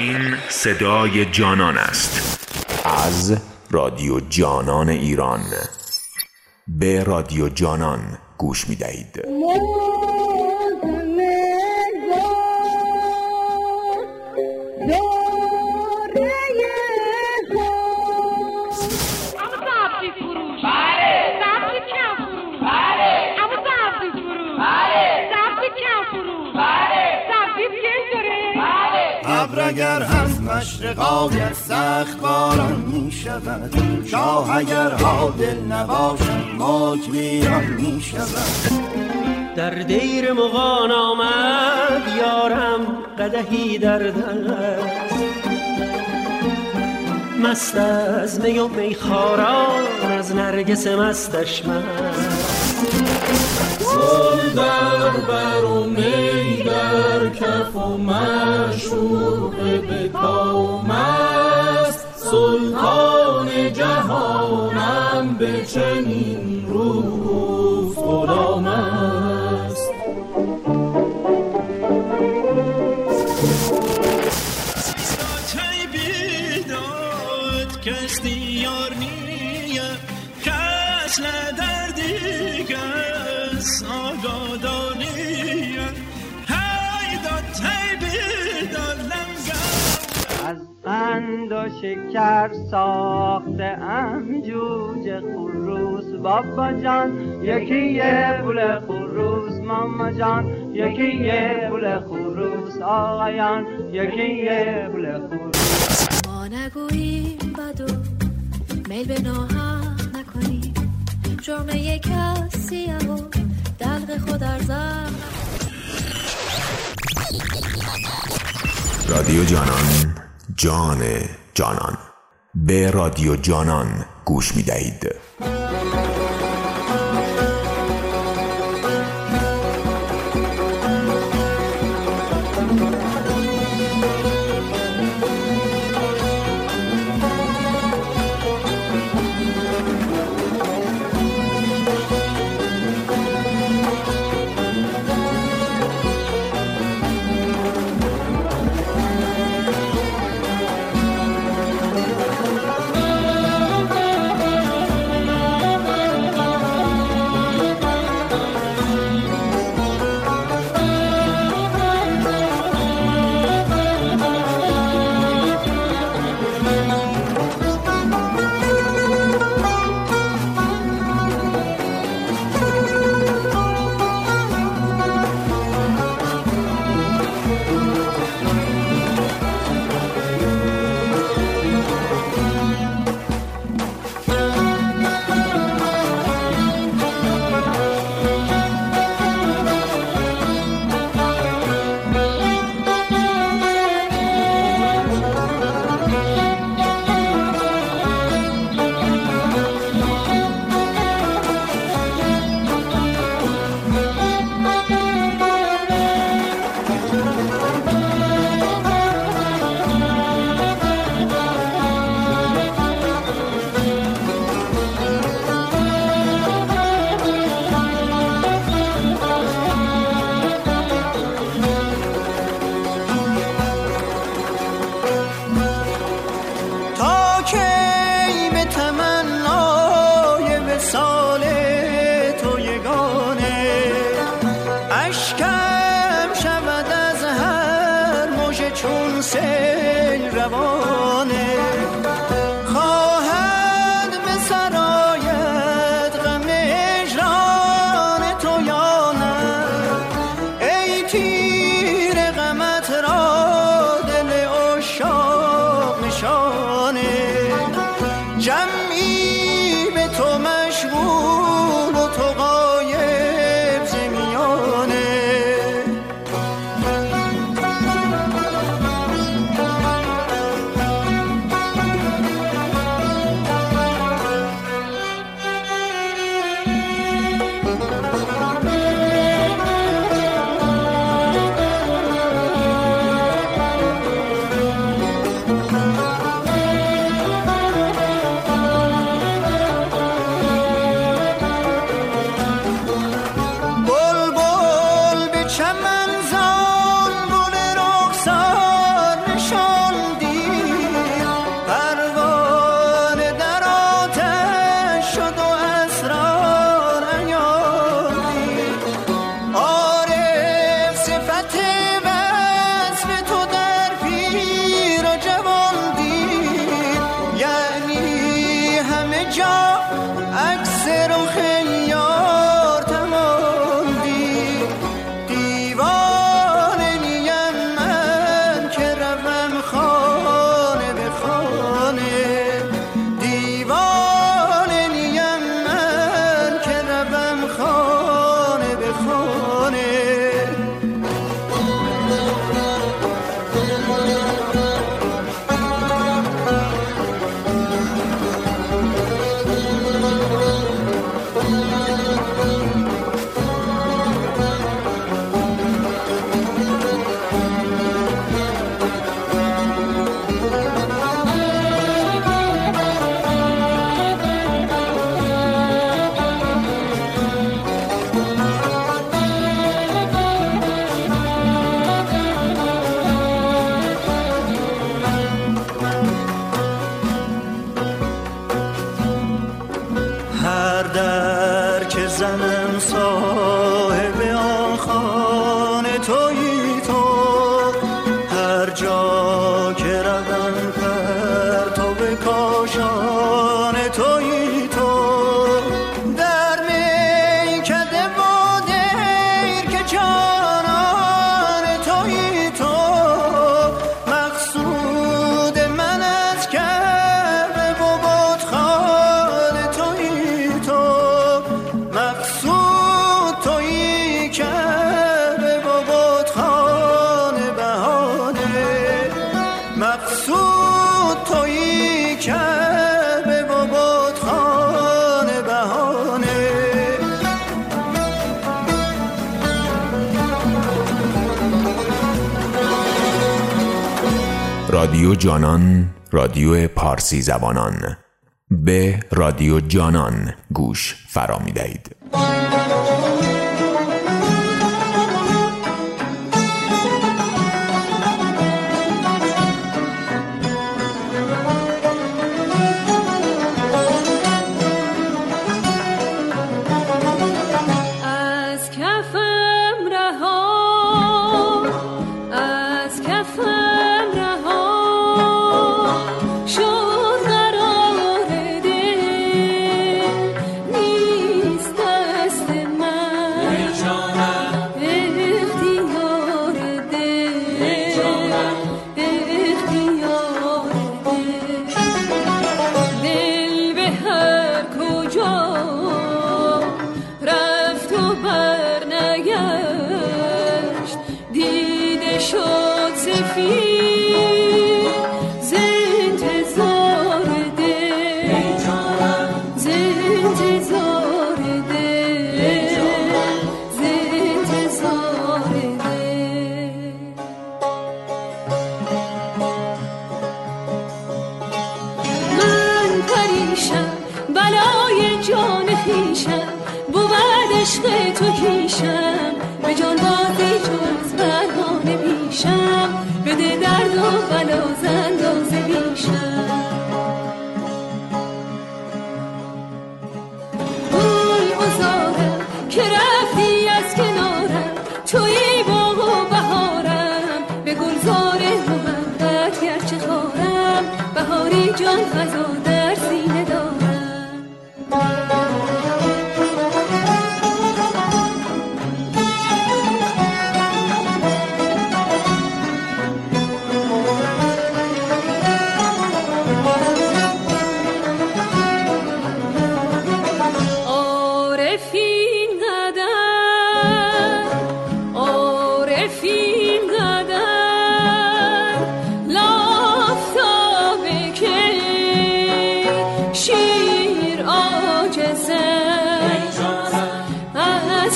این صدای جانان است. از رادیو جانان ایران. به رادیو جانان گوش می دهید مشرقایت سخت باران می شود شاه اگر عادل نباشد موج ویران می شود در دیر مغان آمد یارم قدهی در دست. مست از می و میخاران از نرگس مستش مست. گل در بر و می در کف و مشوق به کام سلطان جهانم به چنین روز غلام است. بیداد کس دیار نیه کس لدر از قند و شکر ساخته ام جوجه خروس بابا جان یکی یه پول خروس ماما جان یکی یه پول خروس آقایان یکی یه پول خروس ما نگوییم بد و میل به ناحق نکنیم. یک کسیه و خود ارزم رادیو جانان جان جانان. به رادیو جانان گوش می دهید کی به تمنای وصال. جانان رادیو پارسی زبانان به رادیو جانان گوش فرا می.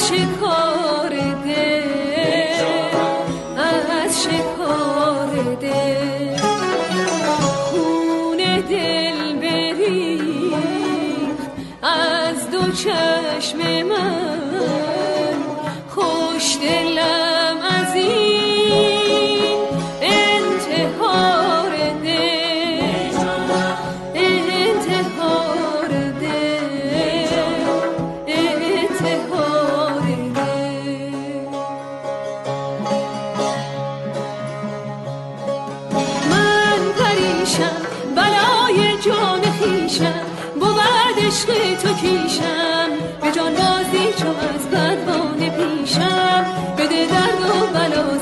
شکار دل از شکار دل خون دل بری از دو چشم من. پیشم بده درد و بلا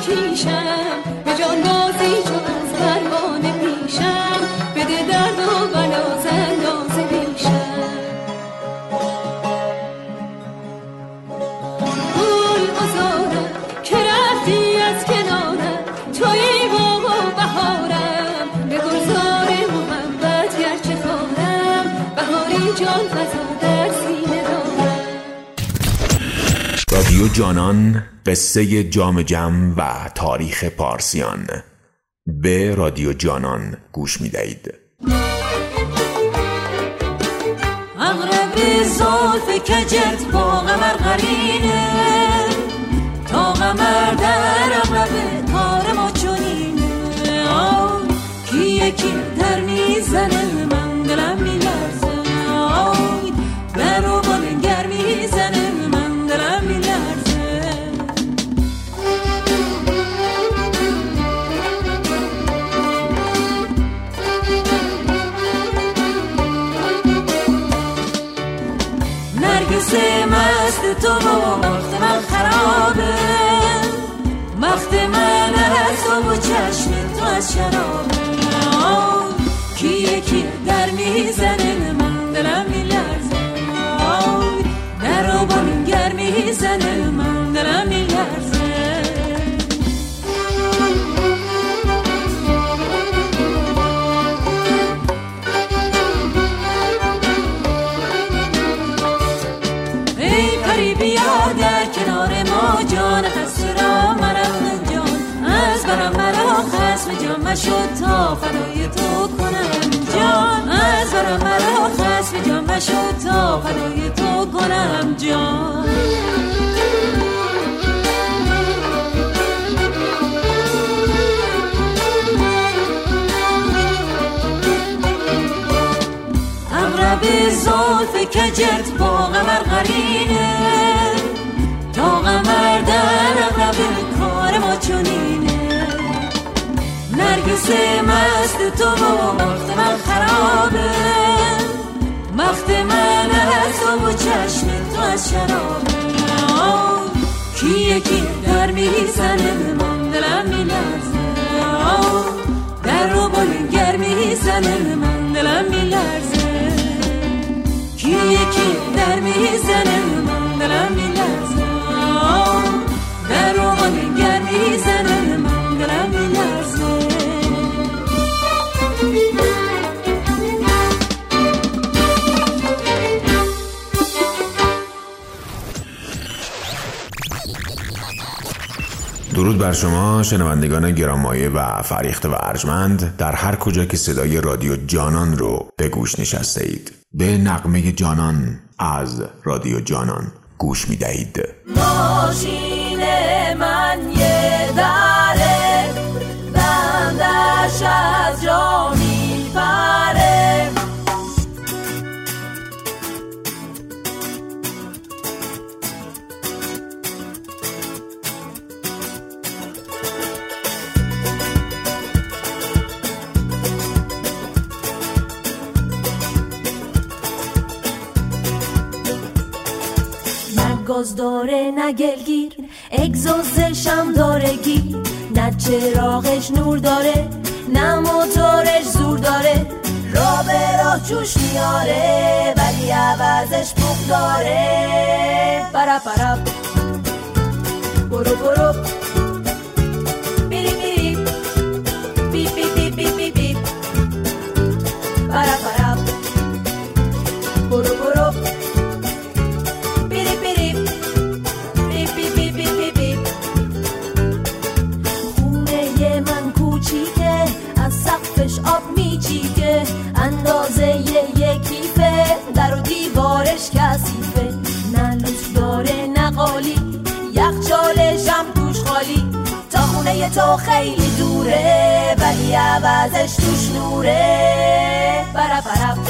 عشق تو جانان قصه جام جم و تاریخ پارسیان. به رادیو جانان گوش می دهید اغرب زلف کجت با قمر قرینه تا قمر در اغرب کار ما چونینه آی کی نرگس مست تو وقت من خرابه. وقت من از تو و چشم تو از شرابه. آی کی در می‌زنه من دلم میلرزه. در و بانگر می‌زنه من جان مشد تا فدای تو کنم جان. از برم مرا خسم جان مشد تا فدای تو کنم جان. اغرب زلف کجت با قمر قرینه تا قمر در اغرب نرگس مست تو وقت من خرابه. وقت من از تو و چشم تو از شرابه. آی، کی در می‌زنه من دلم میلرزه. در رو بلنگر می‌زنه من دلم میلرزه. کی یکی در می‌زنه من دلم میلرزه. درود بر شما شنوندگان گرامایه و فریخته و ارجمند. در هر کجا که صدای رادیو جانان رو به گوش نشسته اید به نقمه جانان از رادیو جانان گوش می دهید من یه داره نه گلگیر. اگزوزش هم داره گیر. نه چراغش نور داره نه موتورش زور داره. را به راه جوش میاره ولی عوضش بوق داره. برا برا. برو برو. تو خیلی دوره ولی عوضش توش نوره. برا برا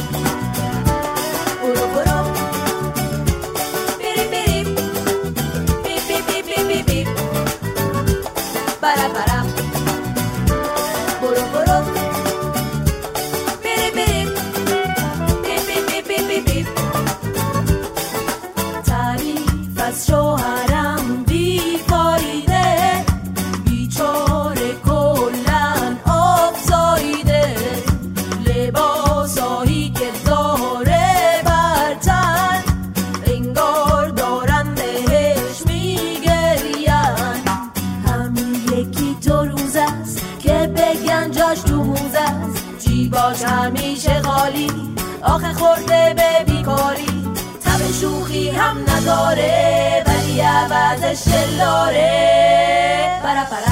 هم نداره ولی عوضش دلاره برا برا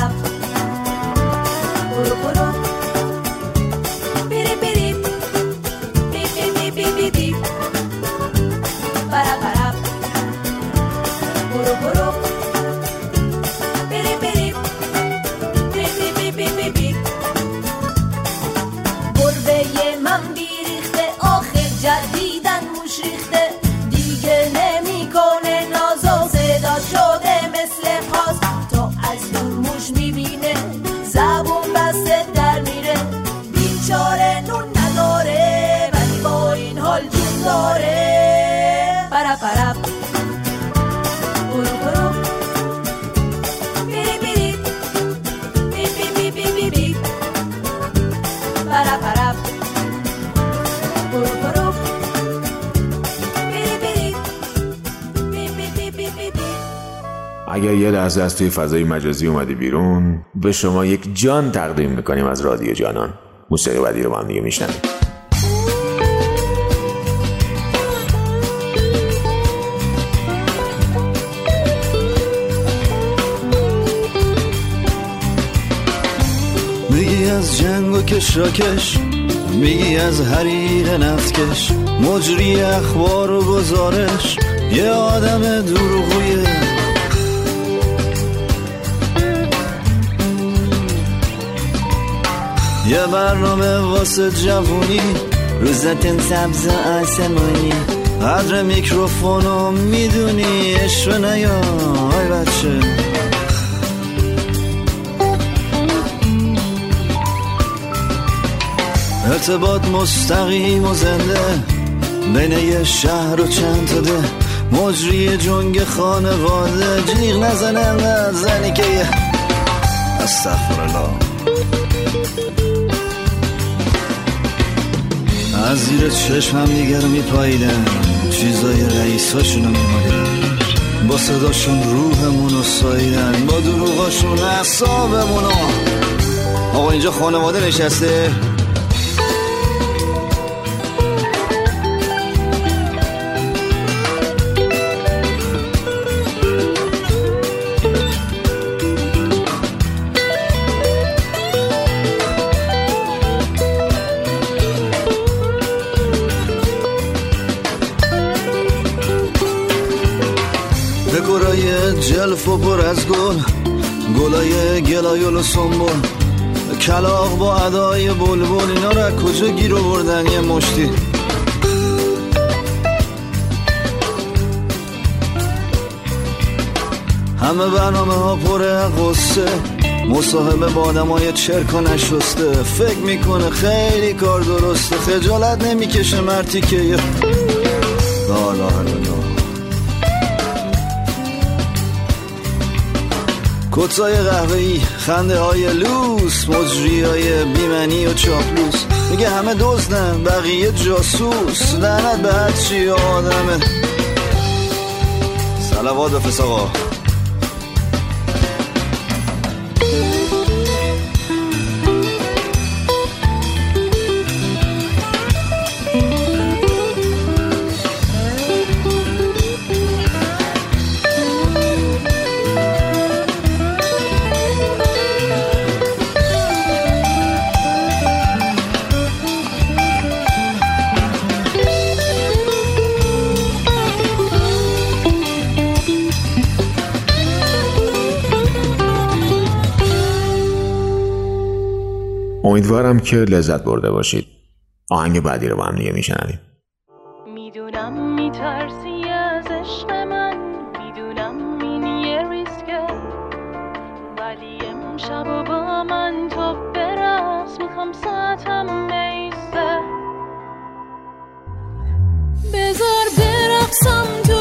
اگر یه لحظه از توی فضای مجازی اومدی بیرون؟ به شما یک جان تقدیم می‌کنیم از رادیو جانان. موسیقی بعدی رو با هم دیگه میشنویم. میگی از جنگ و کشراکش میگی از حریر نفتکش مجری اخبار و گزارش یه آدم دروغویه یه برنامه واسه جوونی. روزتن سبز آسمانی. قدر میکروفونو می‌دونی عشق نیا های بچه. ارتباط مستقیم و زنده. بین یه شهر و چند تا ده. مجری جنگ خانواده. جیغ نزنه انقدر زنی که یه از زیر چشم هم دیگر میپاییدن چیزای رئیساشون رو میمالیدن با صداشون روحمون رو ساییدن. با دروغاشون اصابمون رو. آقا اینجا خانواده نشسته. جلف و پر از گل گلای گلایل و سنبول کلاق با ادای بلبل اینا رو از کجا گیر آوردن یه مشتی؟ همه برنامه ها پر قصه مصاحبه با آدم های چرک نشسته. فکر می‌کنه خیلی کار درسته خجالت نمی‌کشه مرتی که یه لا اله کتای قهوه‌ای خنده های لوس مجری های بیمنی و چاپلوس. میگه همه دزدن بقیه جاسوس. لعنت به هر چی آدمه. سلوات بفرست آقا امیدوارم که لذت برده باشید. آهنگ بعدی رو با هم دیگه میشنویم. می‌دونم میترسی از عشق من. می‌دونم این یه ریسکه ولی امشب و با من تو برقص می‌خوام ساعتم بیسته بذار برقصم تو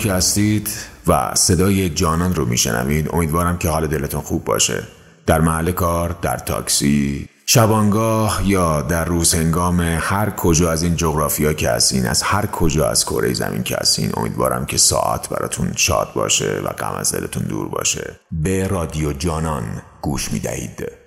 که هستید و صدای جانان رو میشنوید امیدوارم که حال دلتون خوب باشه. در محل کار در تاکسی شبانگاه یا در روز هنگام هر کجا از این جغرافیا که هستین از هر کجا از کره زمین که هستین امیدوارم که ساعت براتون شاد باشه و غم از دلتون دور باشه. به رادیو جانان گوش می‌دهید.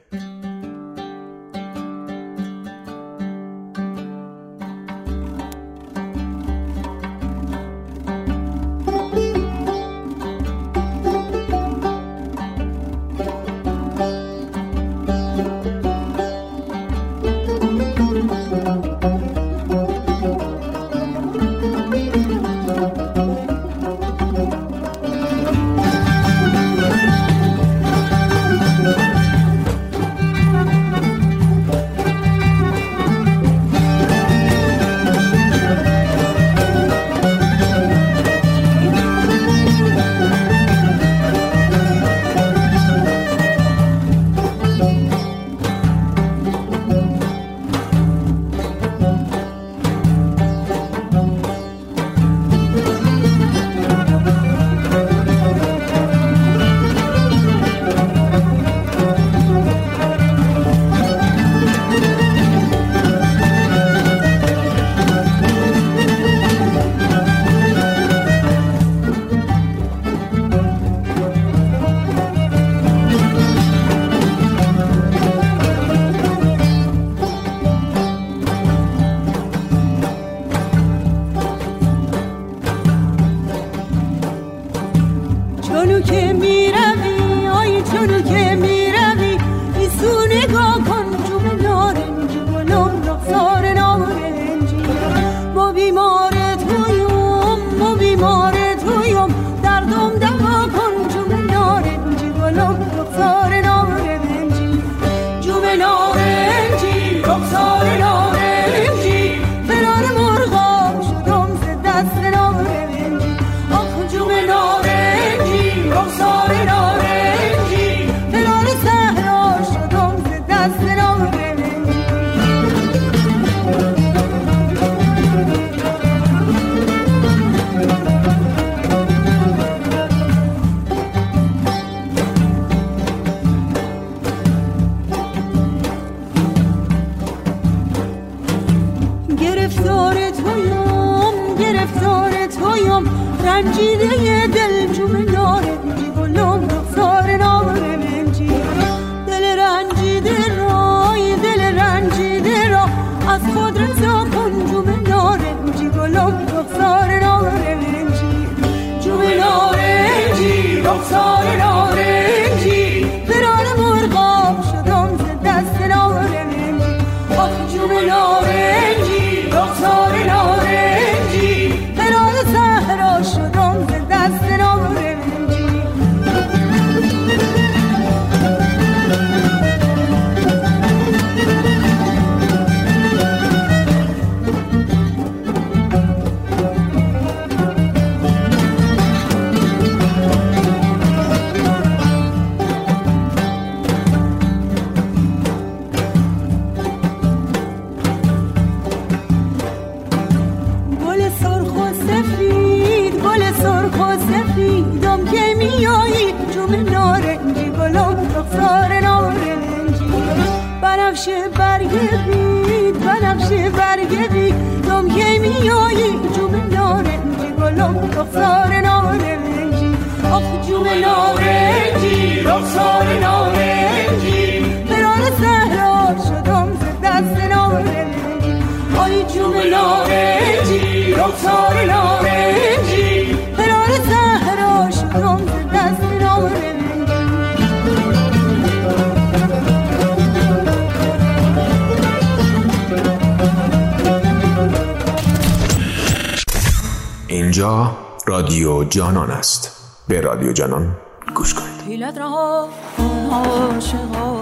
رادیو جانان است. به رادیو جانان گوش کنید. حیلت رها کن عاشقا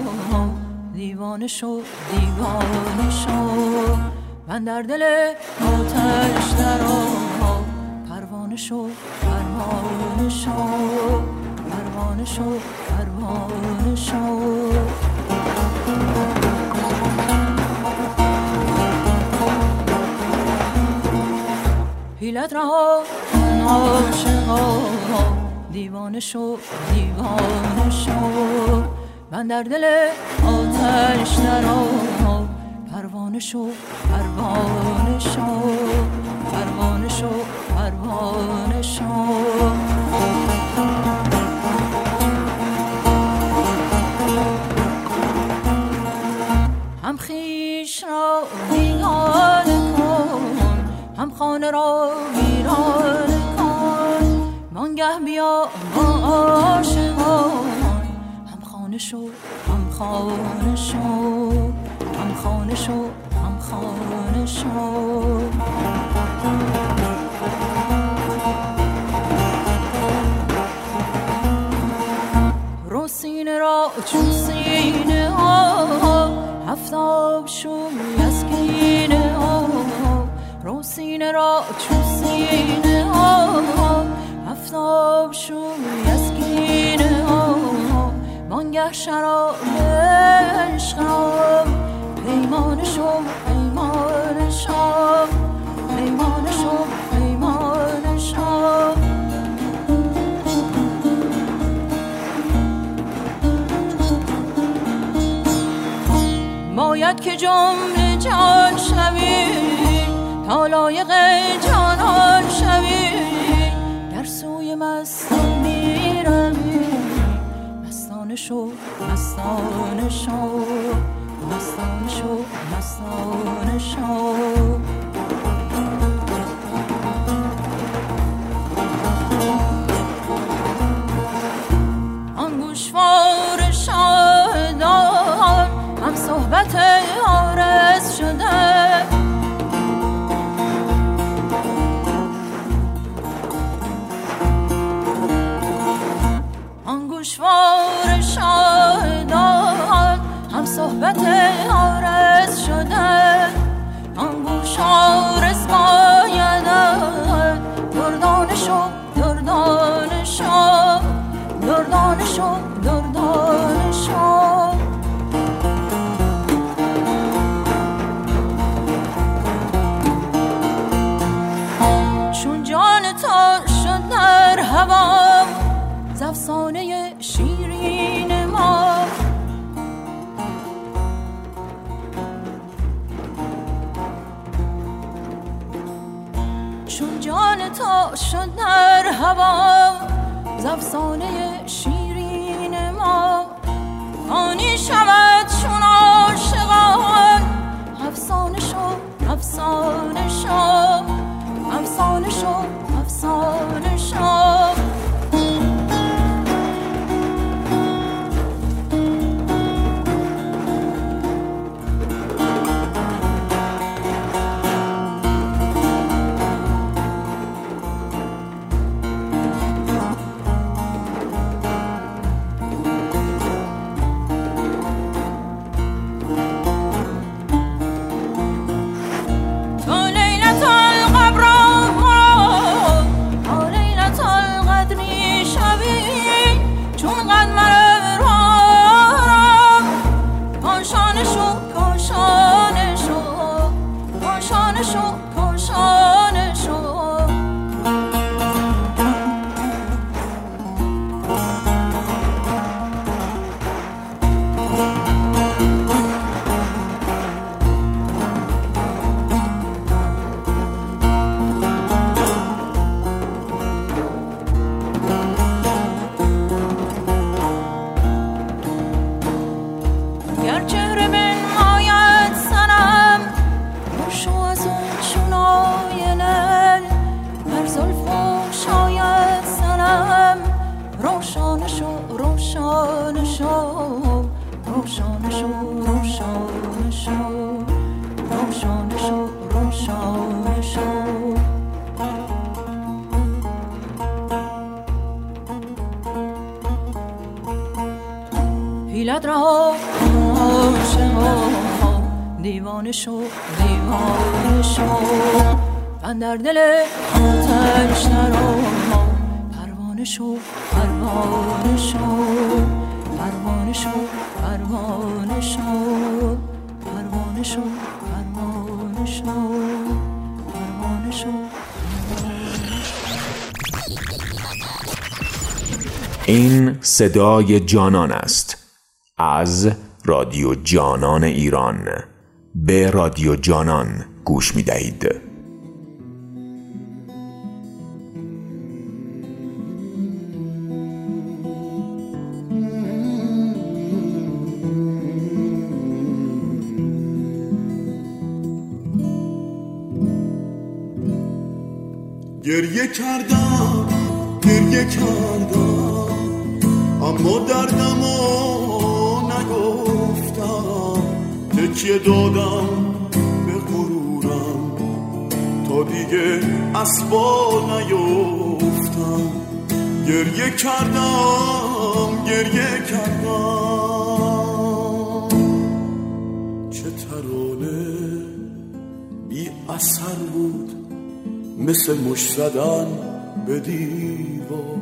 دیوانه شو دیوانه شو. من در دل آتش درا پروانه شو پروانه شو. پروانه شو پروانه شو. حیلت رها. کن عاشقا. دیوانه شو دیوانه شو. من در دل آتش درا پروانه شو پروانه شو. پروانه شو پروانه شو. خانه را ویرانه کن. وانگه بیا با عاشقان. هم خانه شو هم خانه شو. هم خانه شو هم خانه شو. سینه را چون سینه ها. شوی از کینه. ها رو سینه را چون سینه ها هفتاب شوی از کینه ها. وانگه شراب عشقم پیمان شو پیمان شو پیمان شو پیمان شو باید که جمله جان شوی لایق جانان شوی. در سوی مستان می‌روی مستانه شو مستانه شو. مستانه شو مستانه شو. آن گوشوار شاهدان هم صحبت گوشوار شاهدان هم صحبت sonet صدای جانان است. از رادیو جانان ایران. به رادیو جانان گوش می دهید گریه کردم گریه کردم. اما دردمو نگفتم تکیه دادم به غرورم. تا دیگه اسبا نیفتم گریه کردم گریه کردم. چه ترانه بی اثر بود مثل مش زدن به دیوار.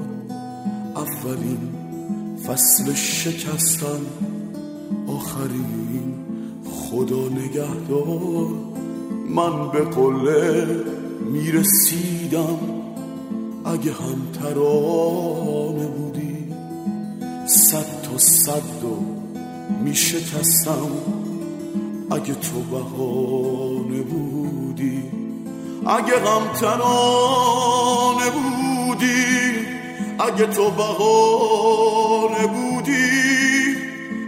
اولین فصل شکستن آخرین خدا نگهدار. من به قله می‌رسیدم اگه هم ترانه بودی. صد تا صد و میشکستم اگه تو بهانه بودی. اگه غم ترانه بودی. اگه تو بهانه بودی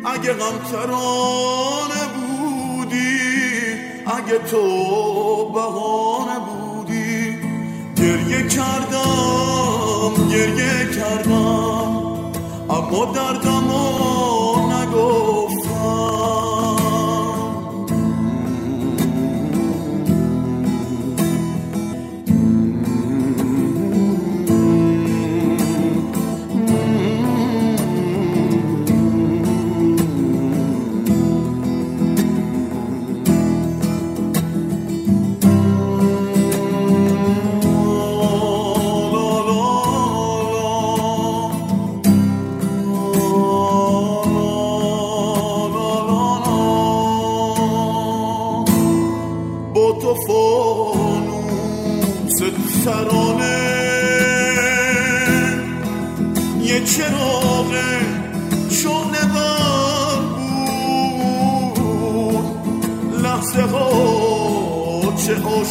اگه غم ترانه بودی اگه تو بهانه بودی. گریه کردم گریه کردم اما دردمو نگفتم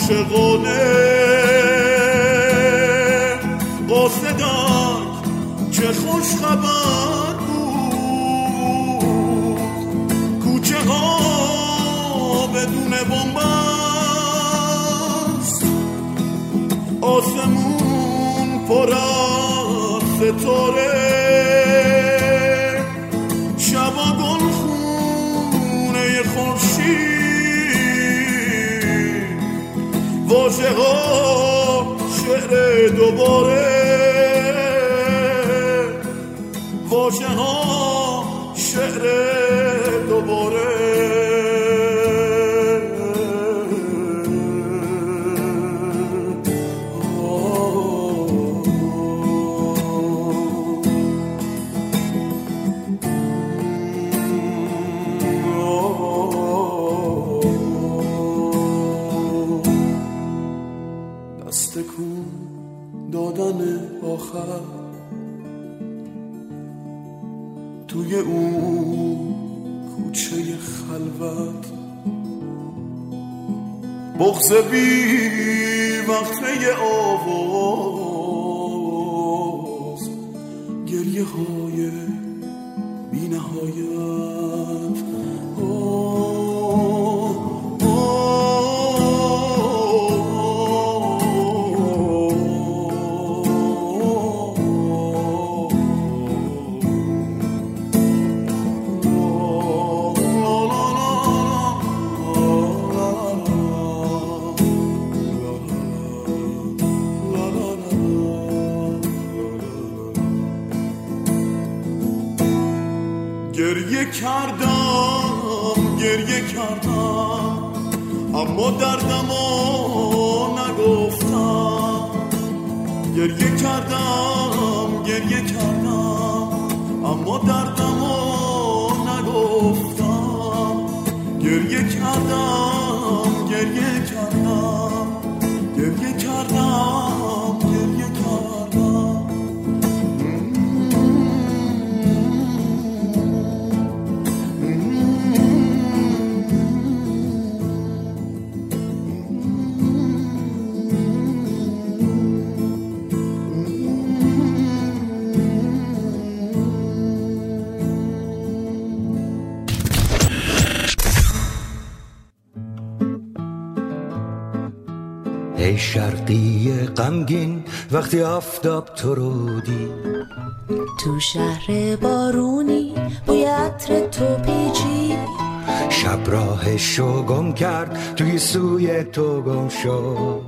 عاشقانه. قاصدک چه خوش خبر بود. کوچه ها بدون بنبست آسمون پر از ستاره. ها شعر دوباره. واژه ها دوباره. بغز بی وقفه آواز. گریه های کردم وقتی آفتاب تو رو دید. تو شهر بارونی بوی عطر تو پیچی شب راهشو گم کرد توی سوی تو گم شد.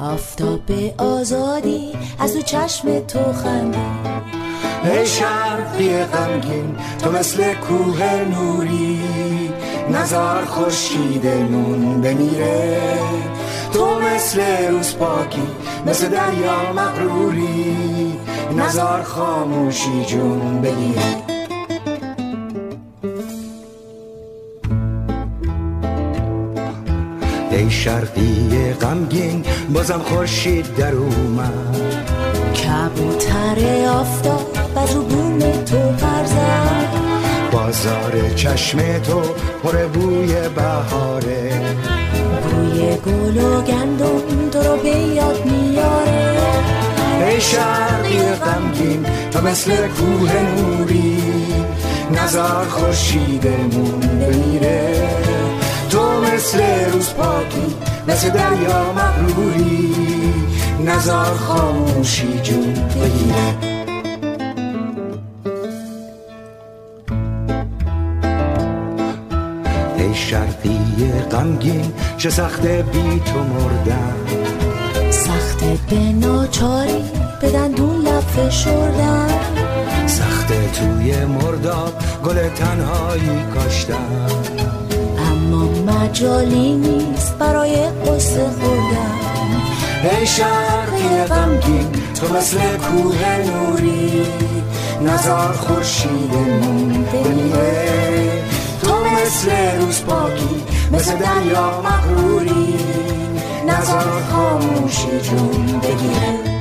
آفتاب آزادی از تو چشم تو خندی ای شرقی غمگین تو مثل کوه نوری. نزار خورشیدمون بمیره. تو مثل روز پاکی مثل دریا مغروری. نزار خاموشی جون بگیره ای شرقی غمگین بازم خورشید در اومد. کبوتر آفتاب از رو بوم تو پرزد بازار چشم تو پر بوی بهاره. بوی گل و گندم تو رو به یاد میاره. ای شرقی غمگین تو مثل کوه نوری. نزار خورشیدمون بمیره. تو مثل روز پاکی مثل دریا مغروری. نزار خاموشی جون بگیره. شرقی غمگین چه سخت بی تو مردن. سخت به ناچاری به دندون لب فشردن. سخت توی مرداب گل تنهایی کاشتن. اما مجالی نیست برای قصه خوردن. ای شرقی غمگین تو مثل کوه نوری. نزار خورشیدمون تو مثل روز پاکی مثل دریا مغروری. نزار خاموشی جون بگیره.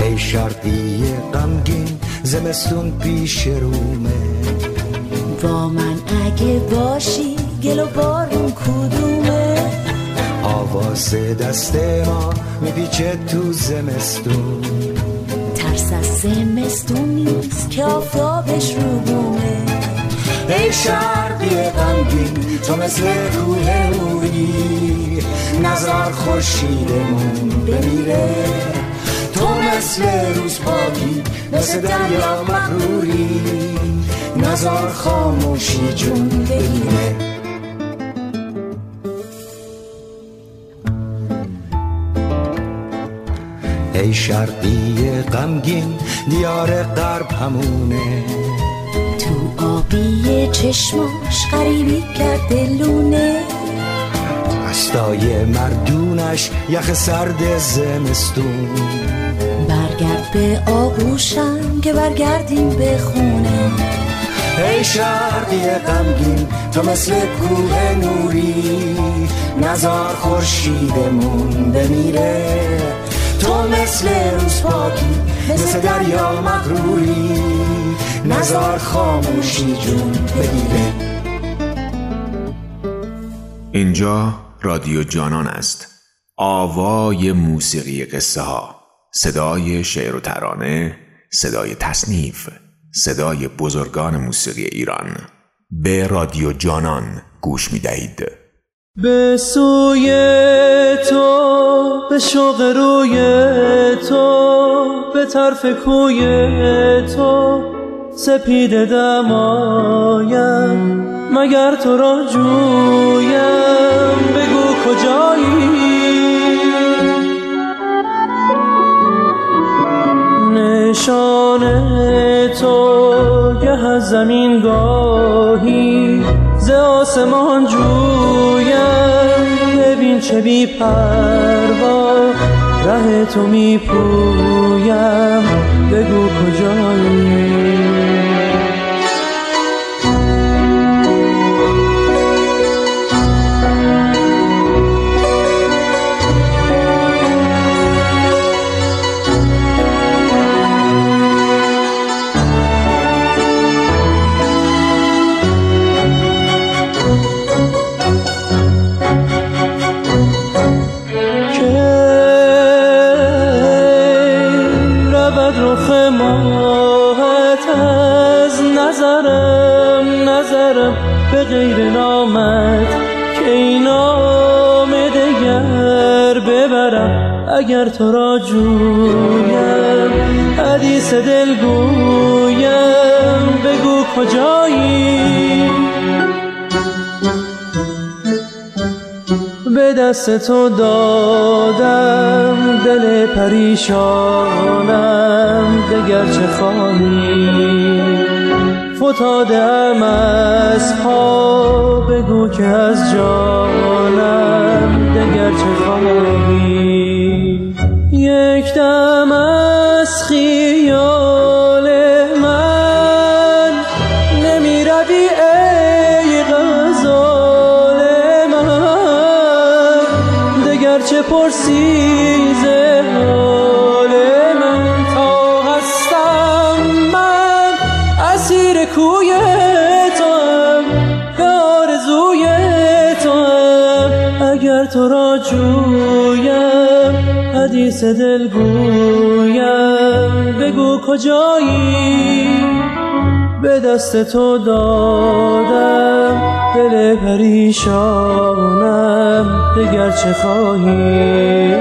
ای شرقی غمگین زمستون پیش رومه. با من اگه باشی گل و بارون کدومه؟ آواز دست ما میپیچه تو زمستون. زمستون نیست که آفتابش رو بومه. ای شرقی غمگین تو مثل کوه نوری نزار خورشیدمون بمیره. تو مثل روز پاکی مثل دریا مغروری. نزار خاموشی جون بگیره ای شرقی غمگین دیار غرب همونه. تو آبی چشماش غریبی کرده لونه. دستای مردونش یخ سرد زمستون. برگرد به آغوشم که برگردیم به خونه. ای شرقی غمگین تو مثل کوه نوری. نزار خورشیدمون بمیره. تو مثل روز پاکی مثل دریا مغروری. نزار خاموشی جون بگیره اینجا رادیو جانان است. آوای موسیقی قصه ها. صدای شعر و ترانه صدای تصنیف صدای بزرگان موسیقی ایران. به رادیو جانان گوش می دهید به سوی تو به شوق روی تو به طرف کوی تو سپید دمایم. مگر تو را جویم؟ بگو کجایی؟ نشان تو گه از زمین گاهی. ز آسمان جویم. ببین چه بی پروا ره تو می پویم بگو کجایی؟ اگر تو را جویم حدیث دل گویم بگو کجایی؟ به دست تو دادم دل پریشانم دگر چه خواهی؟ فتاده از پا بگو که از جانم دگر چه خواهی؟ از دست تو دادم دل پریشانم دگر چه خواهی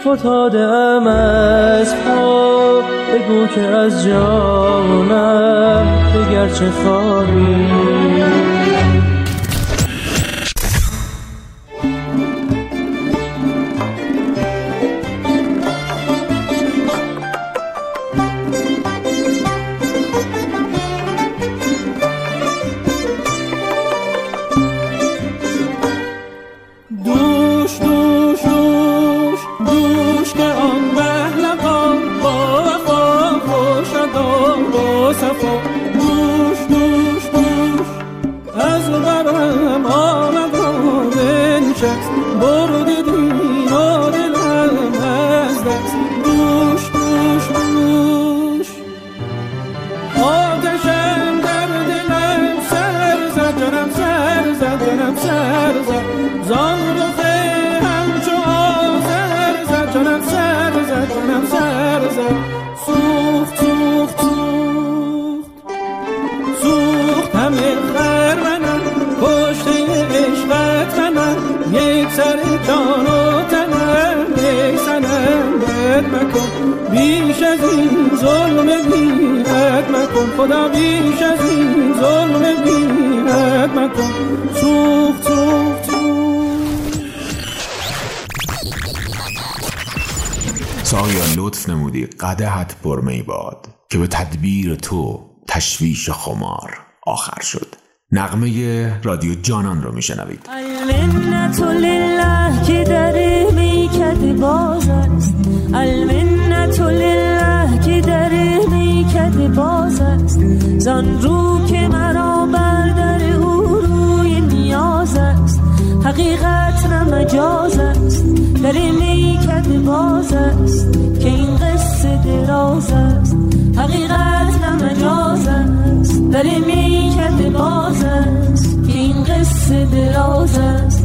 فتاده ام از پا بگو که از جانم دگر چه خواهی زد زان رخه همچو آزر زد جانم سر زد جانم سر زد سوخت سوخت سوخت. سوخت همه خرمنم کشته عشقت منم. یک سر جان و تنم یک سنم بد مکن. بیش از این ظلم بیرد مکن. خدا بیش از این ظلم بیرد مکن. سوخت سوخت ساقیا لطف نمودی. قدحت پر می باد که به تدبیر تو تشویش خمار آخر شد. نغمه رادیو جانان رو میشنوید. المنت لله که در میکده باز است. المنت لله که در میکده باز است. زان رو که مرا حقیقت نه مجاز است در میکد باز است که این قصه دراز است. حقیقت نه مجاز است در میکد باز است که این قصه دراز است.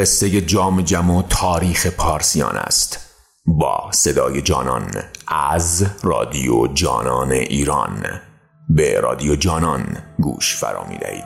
قصه جام جم و تاریخ پارسیان است. با صدای جانان از رادیو جانان ایران. به رادیو جانان گوش فرا می دهید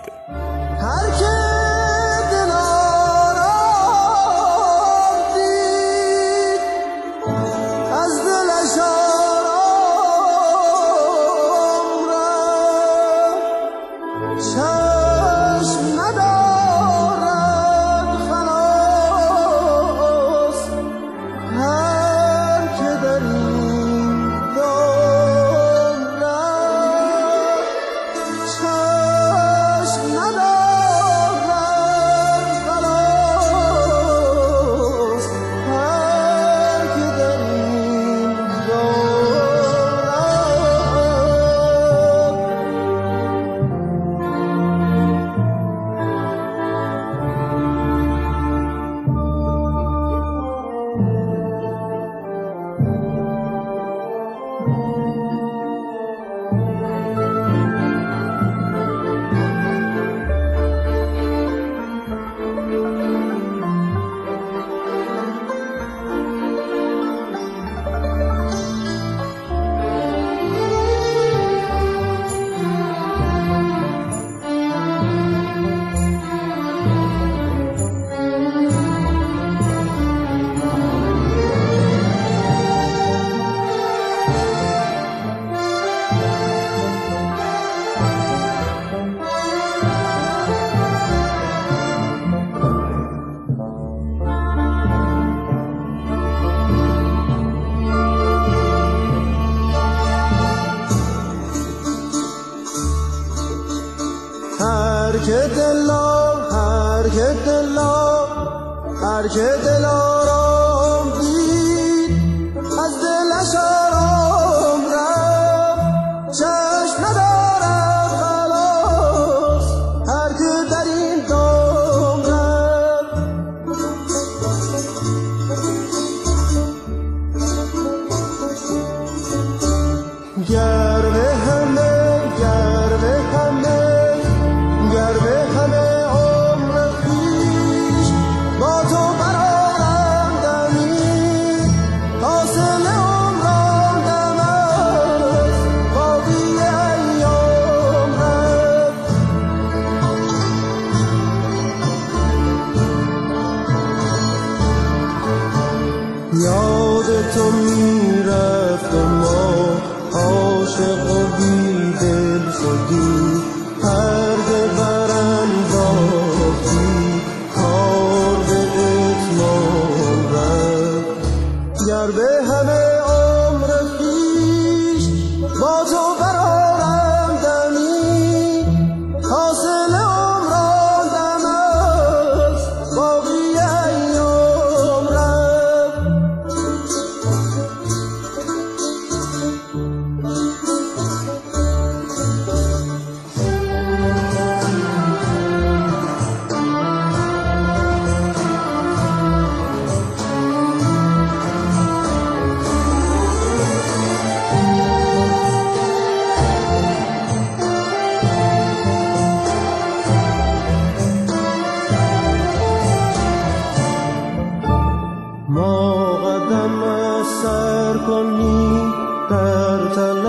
هر که دلم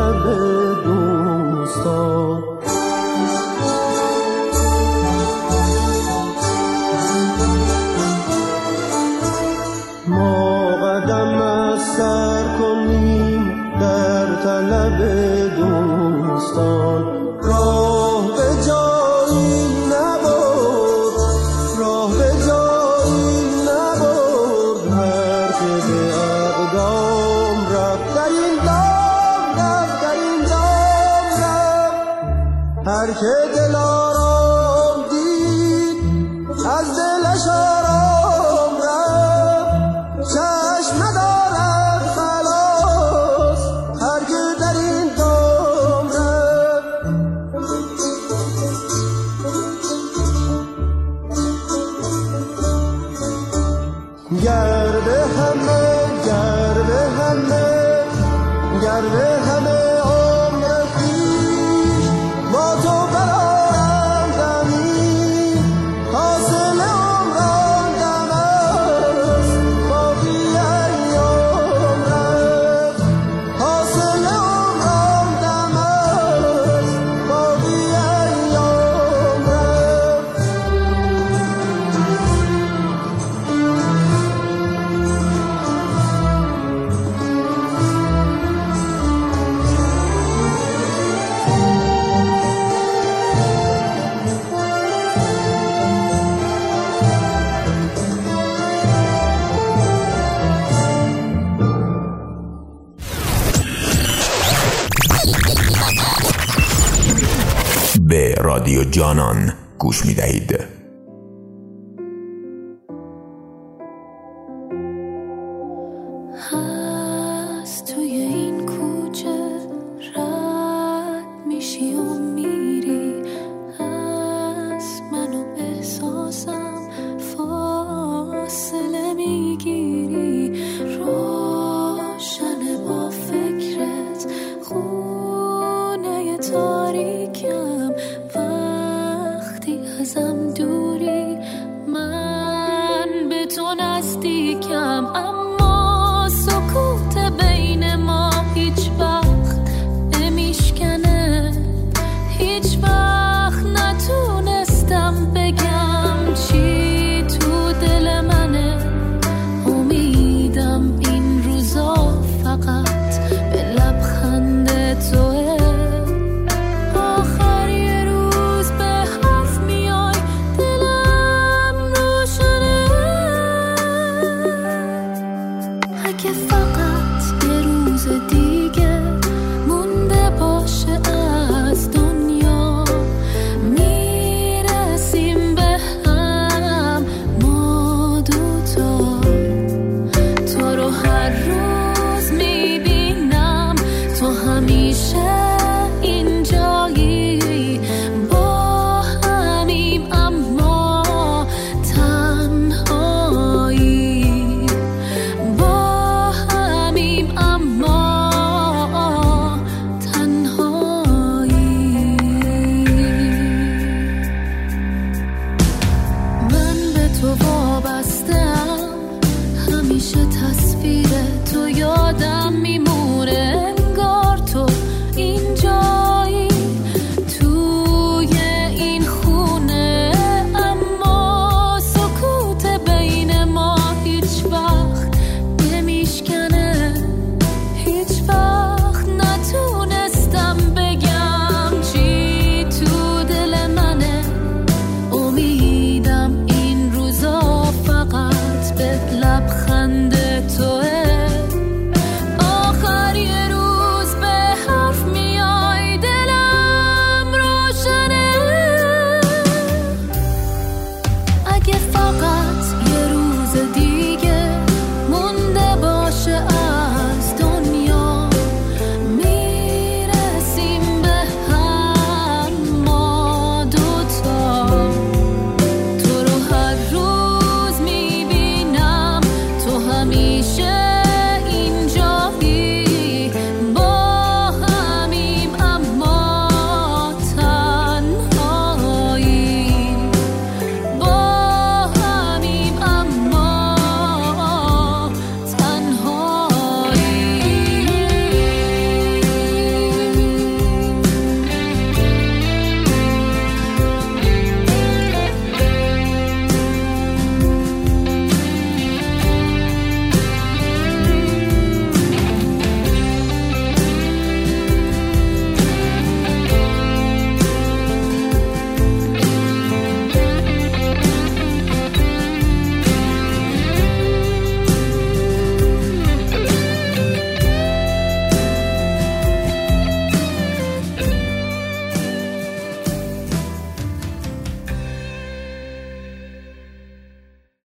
Amen. رادیو جانان گوش می دهید. 所有的迷茫。